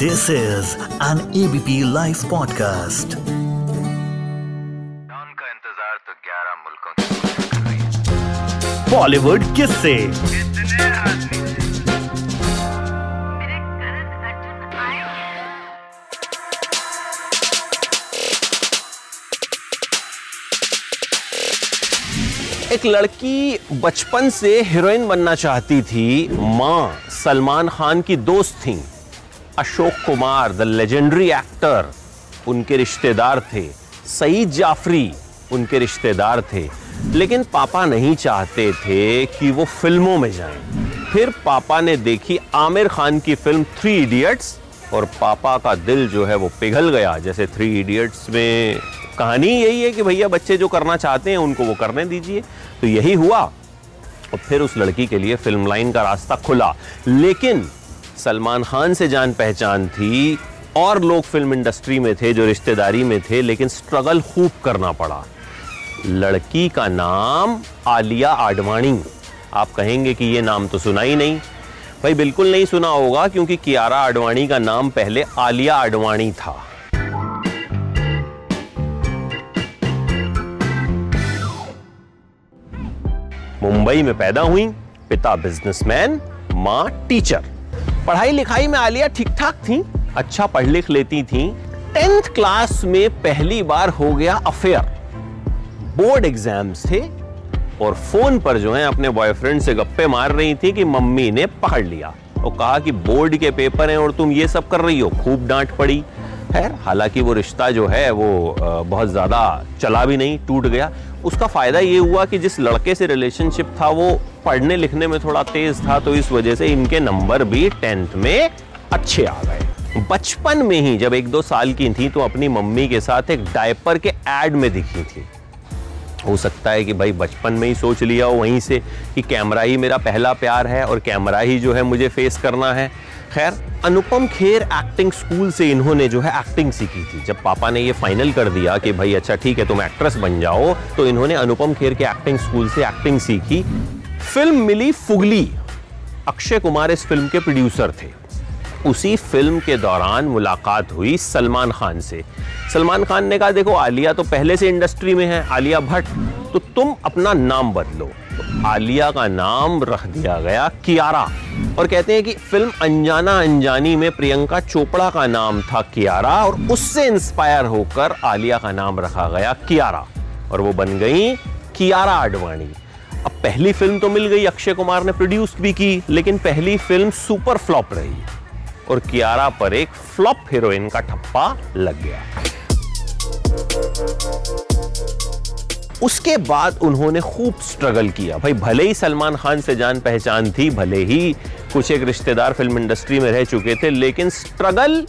This is an ABP live podcast का इंतज़ार तो 11 मुल्कों बॉलीवुड आए हैं? एक लड़की बचपन से हीरोइन बनना चाहती थी माँ सलमान खान की दोस्त थी। Ashok Kumar the legendary actor उनके रिश्तेदार थे। सईद जाफरी उनके रिश्तेदार थे। लेकिन पापा नहीं चाहते थे कि वो फ़िल्मों में जाएँ। फिर पापा ने देखी आमिर खान की फ़िल्म थ्री इडियट्स और पापा का दिल जो है वो पिघल गया। जैसे थ्री इडियट्स में कहानी यही है कि भैया बच्चे जो करना चाहते हैं उनको वो करने दीजिए। तो यही हुआ और फिर उस लड़की के लिए फ़िल्म लाइन का रास्ता खुला। लेकिन सलमान खान से जान पहचान थी, और लोग फ़िल्म इंडस्ट्री में थे जो रिश्तेदारी में थे, लेकिन स्ट्रगल खूब करना पड़ा। लड़की का नाम आलिया आडवाणी। आप कहेंगे कि ये नाम तो सुना ही नहीं। भाई, बिल्कुल नहीं सुना होगा, क्योंकि कियारा आडवाणी का नाम पहले आलिया आडवाणी था। मुंबई में पैदा हुई, पिता बिजनेसमैन, माँ टीचर। पढ़ाई लिखाई में आलिया ठीक ठाक थी अच्छा पढ़ लिख लेती थी। टेंथ क्लास में पहली बार हो गया अफेयर। बोर्ड एग्ज़ाम्स थे और फ़ोन पर जो है अपने बॉयफ्रेंड से गप्पे मार रही थी कि मम्मी ने पकड़ लिया। और कहा कि बोर्ड के पेपर हैं और तुम ये सब कर रही हो, खूब डांट पड़ी। खैर, हालाँकि वो रिश्ता जो है, वो बहुत ज़्यादा चला भी नहीं, टूट गया। उसका फ़ायदा ये हुआ कि जिस लड़के से रिलेशनशिप था, वो पढ़ने लिखने में थोड़ा तेज था तो इस वजह से इनके नंबर भी टेंथ में अच्छे आ गए। बचपन में ही जब एक दो साल की थी तो अपनी मम्मी के साथ एक डायपर के एड में दिखी थी। हो सकता है कि भाई बचपन में ही सोच लिया हो वहीं से कि कैमरा ही मेरा पहला प्यार है और कैमरा ही जो है मुझे फेस करना है। खैर, अनुपम खेर एक्टिंग स्कूल से इन्होंने जो है एक्टिंग सीखी थी। जब पापा ने ये फाइनल कर दिया कि भाई अच्छा ठीक है, तुम एक्ट्रेस बन जाओ तो इन्होंने अनुपम खेर के एक्टिंग स्कूल से एक्टिंग सीखी। फ़िल्म मिली फुगली। अक्षय कुमार इस फ़िल्म के प्रोड्यूसर थे। उसी फ़िल्म के दौरान मुलाकात हुई सलमान खान से। सलमान खान ने कहा, देखो, आलिया तो पहले से इंडस्ट्री में है, आलिया भट्ट तो तुम अपना नाम बदलो। तो आलिया का नाम रख दिया गया कियारा। और कहते हैं कि फ़िल्म अनजाना अनजानी में प्रियंका चोपड़ा का नाम था कियारा, और उससे इंस्पायर होकर आलिया का नाम रखा गया कियारा, और वो बन गई कियारा आडवाणी। अब पहली फ़िल्म तो मिल गई, अक्षय कुमार ने प्रोड्यूस भी की, लेकिन पहली फ़िल्म सुपर फ्लॉप रही। और कियारा पर एक फ्लॉप हीरोइन का ठप्पा लग गया। उसके बाद उन्होंने खूब स्ट्रगल किया। भाई, भले ही सलमान खान से जान पहचान थी, भले ही कुछ एक रिश्तेदार फ़िल्म इंडस्ट्री में रह चुके थे, लेकिन स्ट्रगल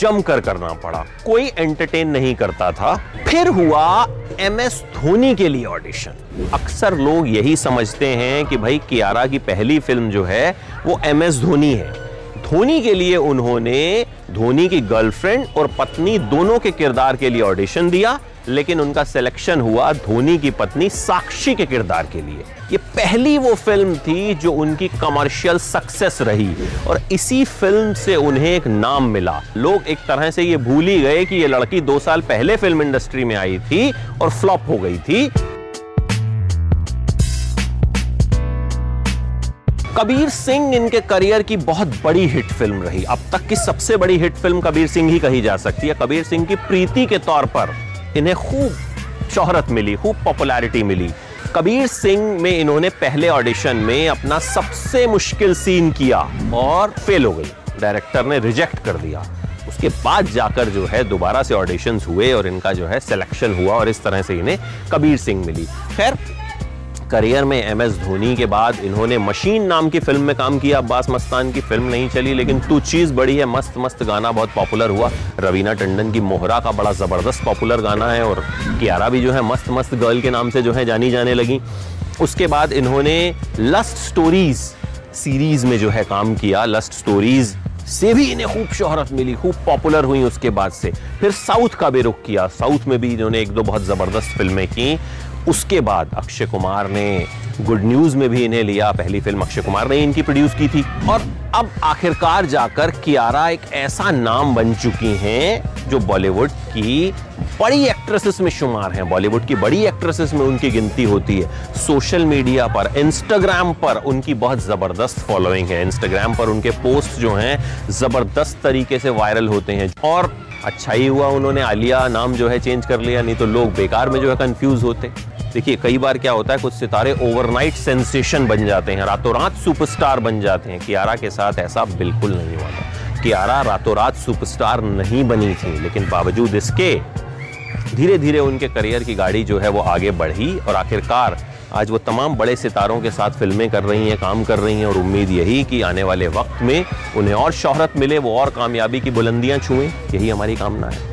जमकर करना पड़ा। कोई एंटरटेन नहीं करता था। फिर हुआ एम एस धोनी के लिए ऑडिशन अक्सर लोग यही समझते हैं कि भाई, कियारा की पहली फ़िल्म जो है, वो एम एस धोनी है। धोनी के लिए उन्होंने धोनी की गर्लफ्रेंड और पत्नी दोनों के किरदार के लिए ऑडिशन दिया, लेकिन उनका सिलेक्शन हुआ धोनी की पत्नी साक्षी के किरदार के लिए। ये पहली वो फ़िल्म थी जो उनकी कमर्शियल सक्सेस रही और इसी फ़िल्म से उन्हें एक नाम मिला। लोग एक तरह से ये भूल ही गए कि ये लड़की दो साल पहले फ़िल्म इंडस्ट्री में आई थी और फ्लॉप हो गई थी। कबीर सिंह इनके करियर की बहुत बड़ी हिट फ़िल्म रही। अब तक की सबसे बड़ी हिट फ़िल्म कबीर सिंह ही कही जा सकती है। कबीर सिंह की प्रीति के तौर पर इन्हें खूब शोहरत मिली, खूब पॉपुलैरिटी मिली। कबीर सिंह में इन्होंने पहले ऑडिशन में अपना सबसे मुश्किल सीन किया और फेल हो गई। डायरेक्टर ने रिजेक्ट कर दिया। उसके बाद जाकर जो है दोबारा से ऑडिशंस हुए और इनका जो है सिलेक्शन हुआ और इस तरह से इन्हें कबीर सिंह मिली। खैर करियर में एम एस धोनी के बाद इन्होंने मशीन नाम की फ़िल्म में काम किया। अब्बास मस्तान की फ़िल्म नहीं चली, लेकिन तू चीज़ बड़ी है, मस्त मस्त गाना बहुत पॉपुलर हुआ। रवीना टंडन की मोहरा का बड़ा ज़बरदस्त पॉपुलर गाना है और कियारा भी जो है मस्त मस्त गर्ल के नाम से जो है जानी जाने लगी। उसके बाद इन्होंने लस्ट स्टोरीज सीरीज़ में जो है काम किया। लस्ट स्टोरीज से भी इन्हें खूब शोहरत मिली, खूब पॉपुलर हुई उसके बाद से। फिर साउथ का भी रुख किया। साउथ में भी इन्होंने एक दो बहुत ज़बरदस्त फ़िल्में की। उसके बाद अक्षय कुमार ने गुड न्यूज़ में भी इन्हें लिया, पहली फ़िल्म अक्षय कुमार ने इनकी प्रोड्यूस की थी। और अब आखिरकार जाकर कियारा एक ऐसा नाम बन चुकी हैं जो बॉलीवुड की बड़ी एक्ट्रेसेस में शुमार हैं। बॉलीवुड की बड़ी एक्ट्रेसेस में उनकी गिनती होती है। सोशल मीडिया पर इंस्टाग्राम पर उनकी बहुत ज़बरदस्त फॉलोइंग है। इंस्टाग्राम पर उनके पोस्ट जो हैं ज़बरदस्त तरीके से वायरल होते हैं। और अच्छा ही हुआ, उन्होंने आलिया नाम जो है चेंज कर लिया, नहीं तो लोग बेकार में जो है कंफ्यूज होते। देखिए, कई बार क्या होता है, कुछ सितारे ओवरनाइट सेंसेशन बन जाते हैं रातों रात सुपरस्टार बन जाते हैं। कियारा के साथ ऐसा बिल्कुल नहीं हुआ था। कियारा रातों रात सुपरस्टार नहीं बनी थी, लेकिन बावजूद इसके धीरे धीरे उनके करियर की गाड़ी जो है वो आगे बढ़ी और आखिरकार आज वो तमाम बड़े सितारों के साथ फ़िल्में कर रही हैं, काम कर रही हैं और उम्मीद यही कि आने वाले वक्त में उन्हें और शोहरत मिले, वो और कामयाबी की बुलंदियाँ छुएँ, यही हमारी कामना है।